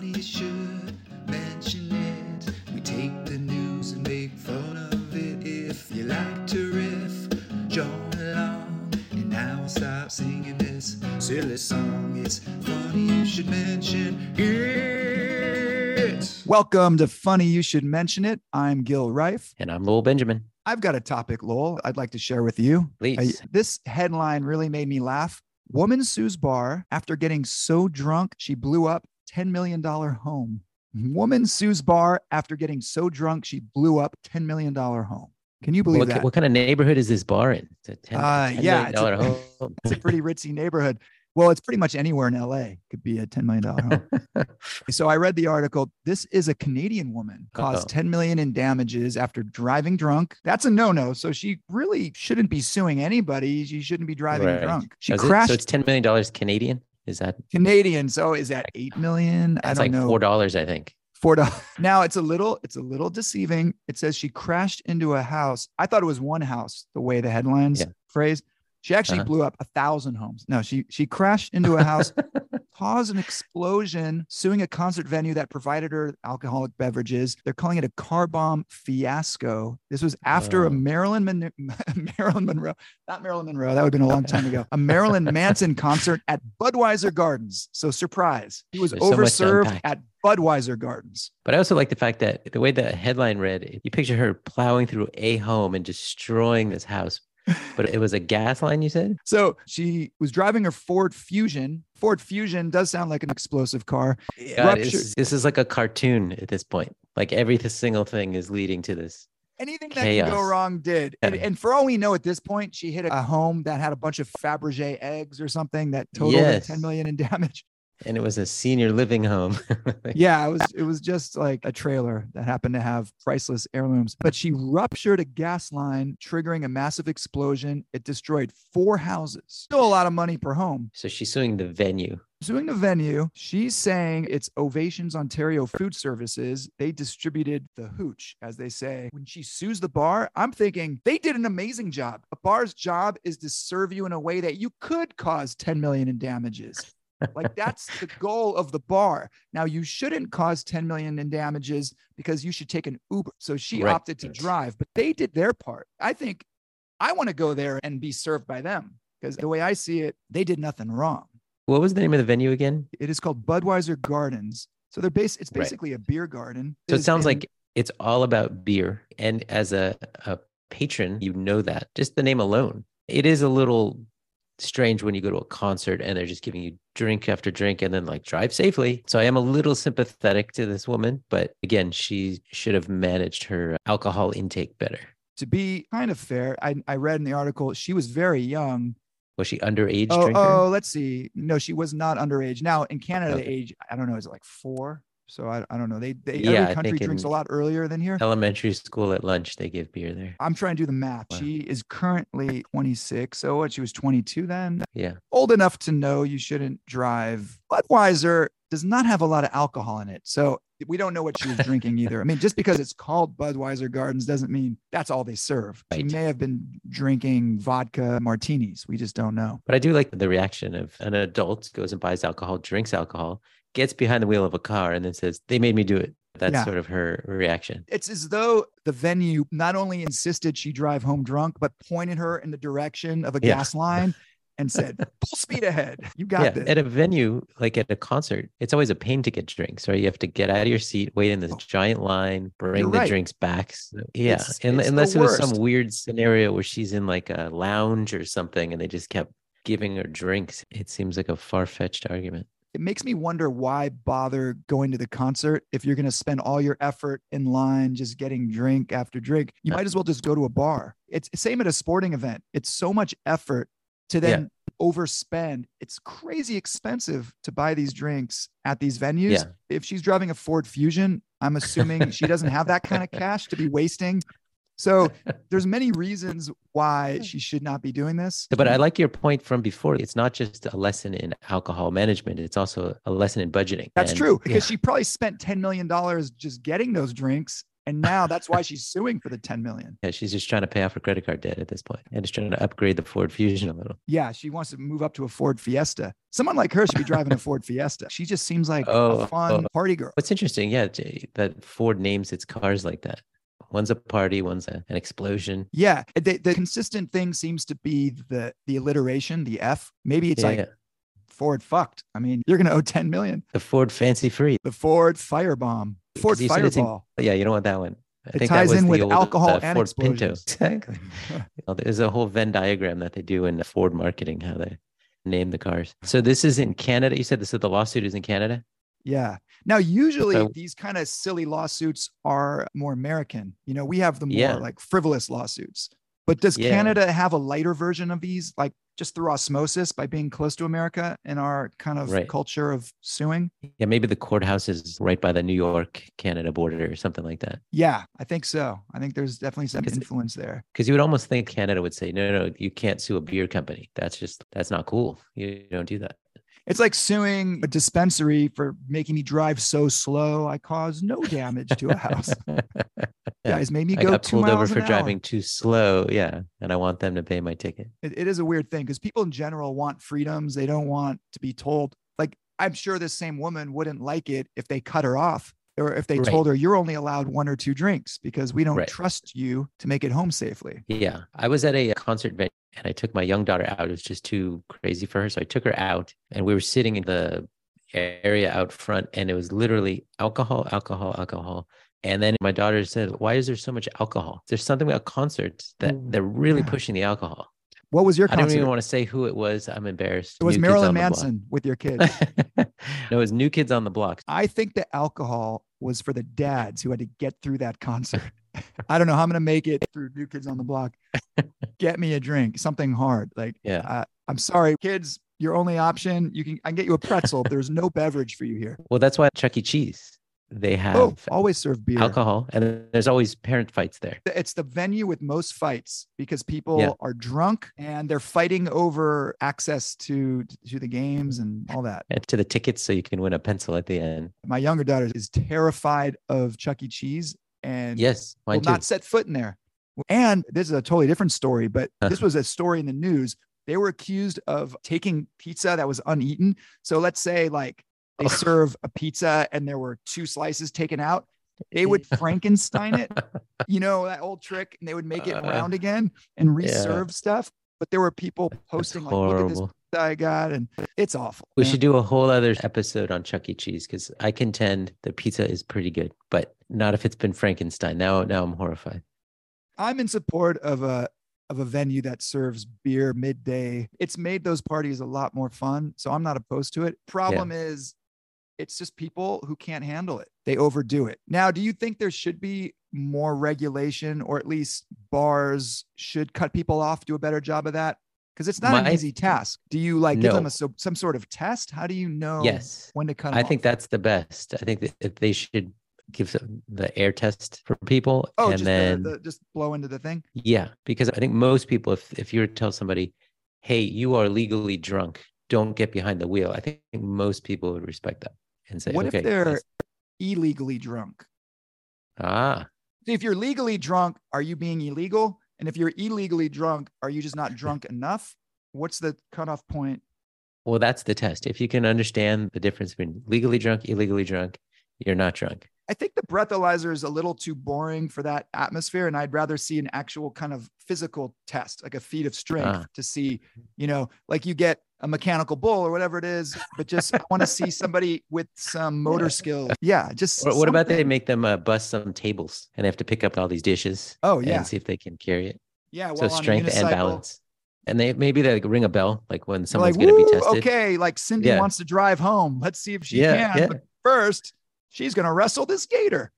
funny should mention it. We take the news and make fun of it. If you like to riff, join along. And now I'll stop singing this silly song. It's funny you should mention it. Welcome to Funny You Should Mention It. I'm Gil Rief. And I'm Lowell Benjamin. I've got a topic, Lowell, I'd like to share with you. Please. I- this headline really made me laugh. Woman sues bar after getting so drunk she blew up $10 million home. Woman sues bar after getting so drunk she blew up $10 million home. Can you believe what, that? what kind of neighborhood is this bar in? It's a ten, Uh, $10 yeah, million it's a- home. it's a pretty ritzy neighborhood. Well, it's pretty much anywhere in LA could be a $10 million home. so I read the article. This is a Canadian woman caused Uh-oh. 10 million in damages after driving drunk. That's a no-no. So she really shouldn't be suing anybody. She shouldn't be driving Right. drunk. She Is it- crashed so it's ten million dollars Canadian. Is that? Canadian. So is that 8 million? I don't like know. four dollars, I think. Four dollars. Now it's a little, it's a little deceiving. It says she crashed into a house. I thought it was one house, the way the headlines Yeah. phrase. She actually Uh-huh. blew up a thousand homes. No, she she crashed into a house, caused an explosion, suing a concert venue that provided her alcoholic beverages. They're calling it a car bomb fiasco. This was after a. Marilyn Mon- Marilyn Monroe, not Marilyn Monroe. That would have been a long time ago. A Marilyn Manson concert at Budweiser Gardens. So surprise, he was There's so overserved unpack. at Budweiser Gardens. But I also like the fact that the way the headline read, you picture her plowing through a home and destroying this house. But it was a gas line, you said? So she was driving her Ford Fusion. Ford Fusion does sound like an explosive car. God, this is like a cartoon at this point. Like every single thing is leading to this. Anything that can go wrong did. And, and for all we know at this point, she hit a home that had a bunch of Fabergé eggs or something that totaled Yes. 10 million in damage. And it was a senior living home. Yeah, it was it was just like a trailer that happened to have priceless heirlooms. But she ruptured a gas line, triggering a massive explosion. It destroyed four houses. Still a lot of money per home. so she's suing the venue. suing the venue. She's saying it's Ovations Ontario Food Services. They distributed the hooch, as they say. When she sues the bar, I'm thinking they did an amazing job. A bar's job is to serve you in a way that you could cause 10 million in damages. Like that's the goal of the bar. Now you shouldn't cause 10 million in damages because you should take an Uber. So she Right. opted to drive, but they did their part. I think I want to go there and be served by them because the way I see it, they did nothing wrong. What was the name of the venue again? It is called Budweiser Gardens. So they're based. It's Right. basically a beer garden. So it sounds in- like it's all about beer. And as a, a patron, you know that just the name alone. It is a little strange when you go to a concert and they're just giving you drink after drink and then like drive safely. So I am a little sympathetic to this woman, but again, she should have managed her alcohol intake better. to be kind of fair. I, I read in the article she was very young. Was she underage Oh, drinker? oh, let's see. No, she was not underage. Now in Canada, the age I don't know is it like four. So I, I don't know. They they Yeah, every country drinks a lot earlier than here. Elementary school at lunch, they give beer there. I'm trying to do the math. Wow. She is currently 26. So what? She was 22 then. Yeah. Old enough to know you shouldn't drive. Budweiser does not have a lot of alcohol in it. So we don't know what she was drinking either. I mean, just because it's called Budweiser Gardens doesn't mean that's all they serve. She may have been drinking vodka martinis. We just don't know. But I do like the reaction of an adult goes and buys alcohol, drinks alcohol, gets behind the wheel of a car, and then says, They made me do it. That's Yeah. sort of her reaction. It's as though the venue not only insisted she drive home drunk, but pointed her in the direction of a Yeah. gas line and said, full speed ahead. You got yeah. this. At a venue, like at a concert, it's always a pain to get drinks, right? You have to get out of your seat, wait in this Oh. giant line, bring You're the right. drinks back. So, yeah. It's- un- it's unless it was some weird scenario where she's in like a lounge or something and they just kept giving her drinks. It seems like a far fetched argument. It makes me wonder why bother going to the concert if you're going to spend all your effort in line just getting drink after drink. You might as well just go to a bar. It's same at a sporting event. It's so much effort to then overspend. It's crazy expensive to buy these drinks at these venues. Yeah. if she's driving a ford fusion i'm assuming she doesn't have that kind of cash to be wasting so there's many reasons why she should not be doing this But I like your point from before. It's not just a lesson in alcohol management, it's also a lesson in budgeting. That's And- true because yeah. she probably spent $10 million just getting those drinks And now that's why she's suing for the 10 million. Yeah, she's just trying to pay off her credit card debt at this point and just trying to upgrade the Ford Fusion a little. Yeah, she wants to move up to a Ford Fiesta. Someone like her should be driving a Ford Fiesta. She just seems like Oh, a fun oh. party girl. What's interesting, yeah, that Ford names its cars like that. One's a party, one's a, an explosion. Yeah, the, the consistent thing seems to be the the alliteration, the F. Maybe it's Yeah, like yeah. Ford fucked. I mean, you're gonna owe 10 million. the Ford Fancy Free. The Ford Firebomb, Ford it's in- Fireball. Yeah, you don't want that one. I It think ties that was in the with old, alcohol uh, and Ford Pinto. Exactly. There's a whole Venn diagram that they do in Ford marketing, how they name the cars. So this is in Canada. You said this is the lawsuit is in Canada. Yeah. Now, usually So- these kind of silly lawsuits are more American. You know, we have the more Yeah. like frivolous lawsuits. But does Yeah. Canada have a lighter version of these, like just through osmosis by being close to America and our kind of Right. culture of suing? Yeah, maybe the courthouse is right by the New York Canada border or something like that. Yeah, I think so. I think there's definitely some influence there. Because you would almost think Canada would say, no, no, no, you can't sue a beer company. That's just that's not cool. You don't do that. It's like suing a dispensary for making me drive so slow. I caused no damage to a house. Guys made me I go got two pulled over miles for an hour. driving too slow. Yeah. And I want them to pay my ticket. it, it is a weird thing because people in general want freedoms. They don't want to be told. Like I'm sure this same woman wouldn't like it if they cut her off or if they Right. told her you're only allowed one or two drinks because we don't Right. trust you to make it home safely. Yeah. I was at a concert venue and I took my young daughter out. It was just too crazy for her. So I took her out and we were sitting in the area out front and it was literally alcohol, alcohol, alcohol. And then my daughter said, Why is there so much alcohol? There's something about concerts that they're really yeah. pushing the alcohol. What was your I don't even want to say who it was. I'm embarrassed. it was New Marilyn on the Block. Manson with your kids. no, it was New Kids on the Block. I think the alcohol was for the dads who had to get through that concert. I don't know how I'm going to make it through New Kids on the Block. Get me a drink, something hard. Like, Yeah. uh, I'm sorry, kids, your only option, you can, I can get you a pretzel. there's no beverage for you here. Well, that's why Chuck E. Cheese, they have Oh, always serve beer. alcohol and there's always parent fights there. It's the venue with most fights because people Yeah. are drunk and they're fighting over access to to the games and all that. And to the tickets so you can win a pencil at the end. My younger daughter is terrified of Chuck E. Cheese and Yes, will too. not set foot in there. And this is a totally different story, but this was a story in the news. They were accused of taking pizza that was uneaten. So let's say like they serve a pizza and there were two slices taken out. They would Frankenstein it, you know, that old trick, and they would make it Uh, round again and yeah. reserve stuff. But there were people That's posting like, look at this horrible. I got, and it's awful. We man. should do a whole other episode on Chuck E. Cheese because I contend the pizza is pretty good, but not if it's been Frankenstein. Now, now I'm horrified. I'm in support of a of a venue that serves beer midday. It's made those parties a lot more fun, so I'm not opposed to it. Problem is it's just people who can't handle it. They overdo it. Now, do you think there should be more regulation or at least bars should cut people off, do a better job of that? Because it's not an easy task. Do you like give them a so, some sort of test? How do you know yes, when to cut I off? think that's the best. I think that they should give the- the air test for people, oh, and just then the, the, just blow into the thing. Yeah, because I think most people, if if you were to tell somebody, "Hey, you are legally drunk, don't get behind the wheel," I think most people would respect that and say, What "Okay." if they're illegally drunk? ah, if you're legally drunk, are you being illegal? And if you're illegally drunk, are you just not drunk enough? What's the cutoff point? well, that's the test. If you can understand the difference between legally drunk, illegally drunk, you're not drunk. I think the breathalyzer is a little too boring for that atmosphere. And I'd rather see an actual kind of physical test, like a feat of strength Ah. to see, you know, like you get a mechanical bull or whatever it is, but just I want to see somebody with some motor Yeah. skill. Yeah. Just Or what about they make them uh, bust some tables and they have to pick up all these dishes Oh, yeah. and see if they can carry it? Yeah. so well, on strength and balance. And they maybe they like ring a bell like when someone's like, going to be tested. Okay. Like Cindy Yeah. wants to drive home. Let's see if she Yeah, can. yeah. But first, she's going to wrestle this gator.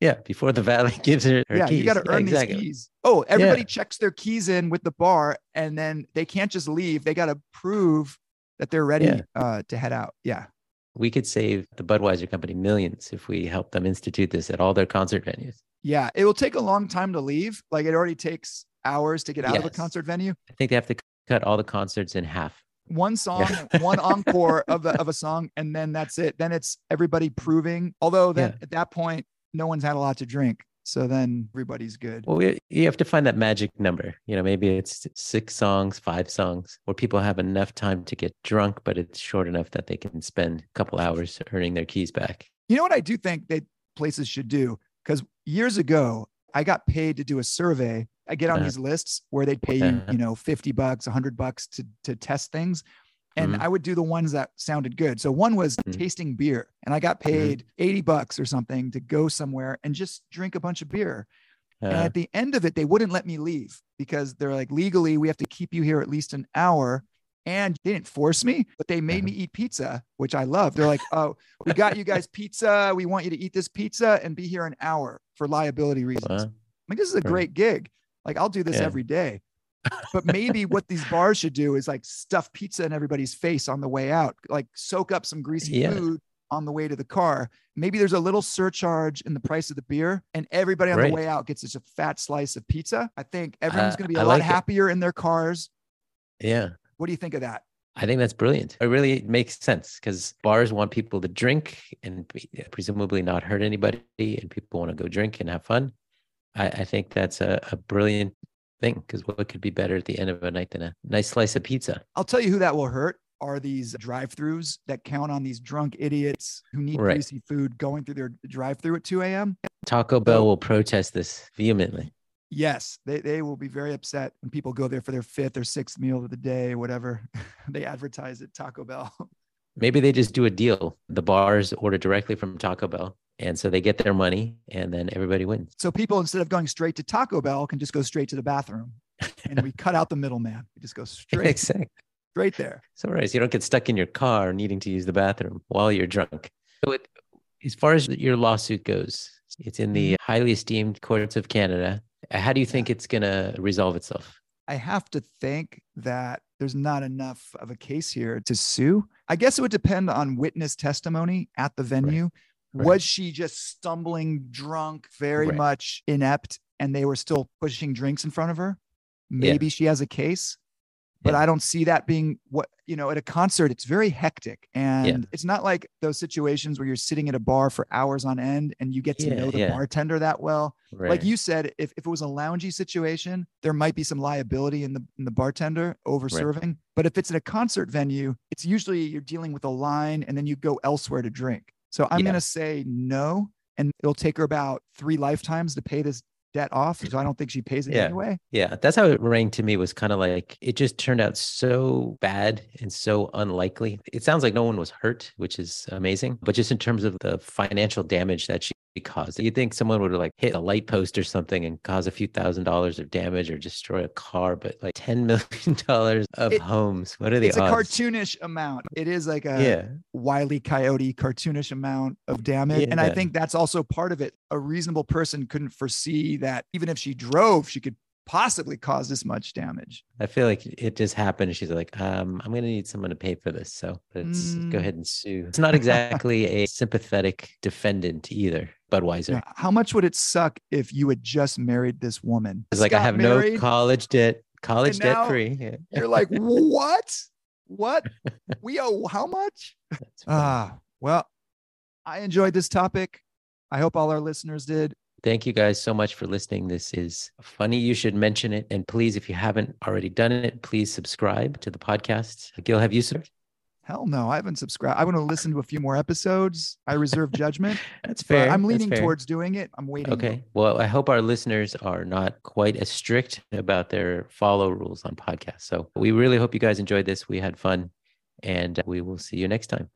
Yeah, before the valet gives her, her yeah, keys. you got to Yeah, earn exactly. these keys. Oh, everybody checks their keys in with the bar, and then they can't just leave. They got to prove that they're ready Yeah. uh, to head out. Yeah, we could save the Budweiser company millions if we help them institute this at all their concert venues. yeah. It will take a long time to leave. Like it already takes hours to get out of a concert venue. I think they have to cut all the concerts in half. One song, one encore of the of a song, and then that's it. Then it's everybody proving. Although then Yeah. at that point, no one's had a lot to drink, So then everybody's good. Well, we, you have to find that magic number. You know, maybe it's six songs, five songs, where people have enough time to get drunk, but it's short enough that they can spend a couple hours earning their keys back. You know what I do think that places should do? Because years ago, I got paid to do a survey. I get on Uh-huh. these lists where they'd pay you, Uh-huh. you know, 50 bucks, 100 bucks to, to test things. And Mhm. I would do the ones that sounded good. So one was Mhm. tasting beer, and I got paid 80 bucks or something to go somewhere and just drink a bunch of beer. and Uh, at the end of it, they wouldn't let me leave because they're like, legally, we have to keep you here at least an hour. And they didn't force me, but they made me eat pizza, which I love. They're like, oh, we got you guys pizza. We want you to eat this pizza and be here an hour for liability reasons. well, I'm like, this is a great gig. Like, I'll do this Yeah. every day. But maybe what these bars should do is like stuff pizza in everybody's face on the way out, like soak up some greasy Yeah. food on the way to the car. Maybe there's a little surcharge in the price of the beer, and everybody on Right. the way out gets just a fat slice of pizza. I think everyone's Uh, going to be a I lot like it. happier in their cars. yeah. What do you think of that? I think that's brilliant. It really makes sense because bars want people to drink and presumably not hurt anybody, and people want to go drink and have fun. I, I think that's a, a brilliant thing because what could be better at the end of a night than a nice slice of pizza? I'll tell you who that will hurt are these drive-throughs that count on these drunk idiots who need Right. greasy food going through their drive-through at 2 a.m. Taco Bell will protest this vehemently. Yes, they, they will be very upset when people go there for their fifth or sixth meal of the day, whatever they advertise at Taco Bell. Maybe they just do a deal. The bars order directly from Taco Bell. And so they get their money and then everybody wins. So people, instead of going straight to Taco Bell, can just go straight to the bathroom and we cut out the middleman. We just go straight, exactly. straight there. So right, so you don't get stuck in your car needing to use the bathroom while you're drunk. So it, as far as your lawsuit goes, it's in the mm-hmm. highly esteemed courts of Canada. How do you think it's going to resolve itself? I have to think that there's not enough of a case here to sue. I guess it would depend on witness testimony at the venue. right. Was she just stumbling drunk, very Right. much inept, and they were still pushing drinks in front of her? Maybe she has a case, but Yeah. I don't see that being what, you know, at a concert, it's very hectic. And it's not like those situations where you're sitting at a bar for hours on end and you get to Yeah, know the yeah. bartender that well Right. like you said, if, if it was a loungy situation, there might be some liability in the in the bartender over serving. But if it's at a concert venue, it's usually you're dealing with a line and then you go elsewhere to drink. So I'm Yeah. gonna say no, and it'll take her about three lifetimes to pay this debt off. So I don't think she pays it Yeah. anyway. Yeah, that's how it rang to me was kind of like it just turned out so bad and so unlikely. It sounds like no one was hurt, which is amazing. But just in terms of the financial damage that she caused, you'd think someone would like hit a light post or something and cause a few thousand dollars of damage or destroy a car, but like $10 million of It- homes. What are the It's a cartoonish amount. It is like a yeah. wily coyote cartoonish amount of damage. And I think that's also part of it. A reasonable person couldn't foresee that even if she drove, she could possibly cause this much damage. I feel like it just happened. She's like, um, I'm going to need someone to pay for this. So let's Mm. go ahead and sue. It's not exactly a sympathetic defendant either, Budweiser. Now, how much would it suck if you had just married this woman? It's like I have married, no college debt, college debt free. You're like, what? What? We owe how much? Ah, well, I enjoyed this topic. I hope all our listeners did. Thank you guys so much for listening. This is funny. You should mention it. And please, if you haven't already done it, please subscribe to the podcast. Gil, have you, sir? Hell no, I haven't subscribed. I want to listen to a few more episodes. I reserve judgment. That's fair. I'm leaning fair. towards doing it. I'm waiting. Okay. Well, I hope our listeners are not quite as strict about their follow rules on podcasts. So we really hope you guys enjoyed this. We had fun and we will see you next time.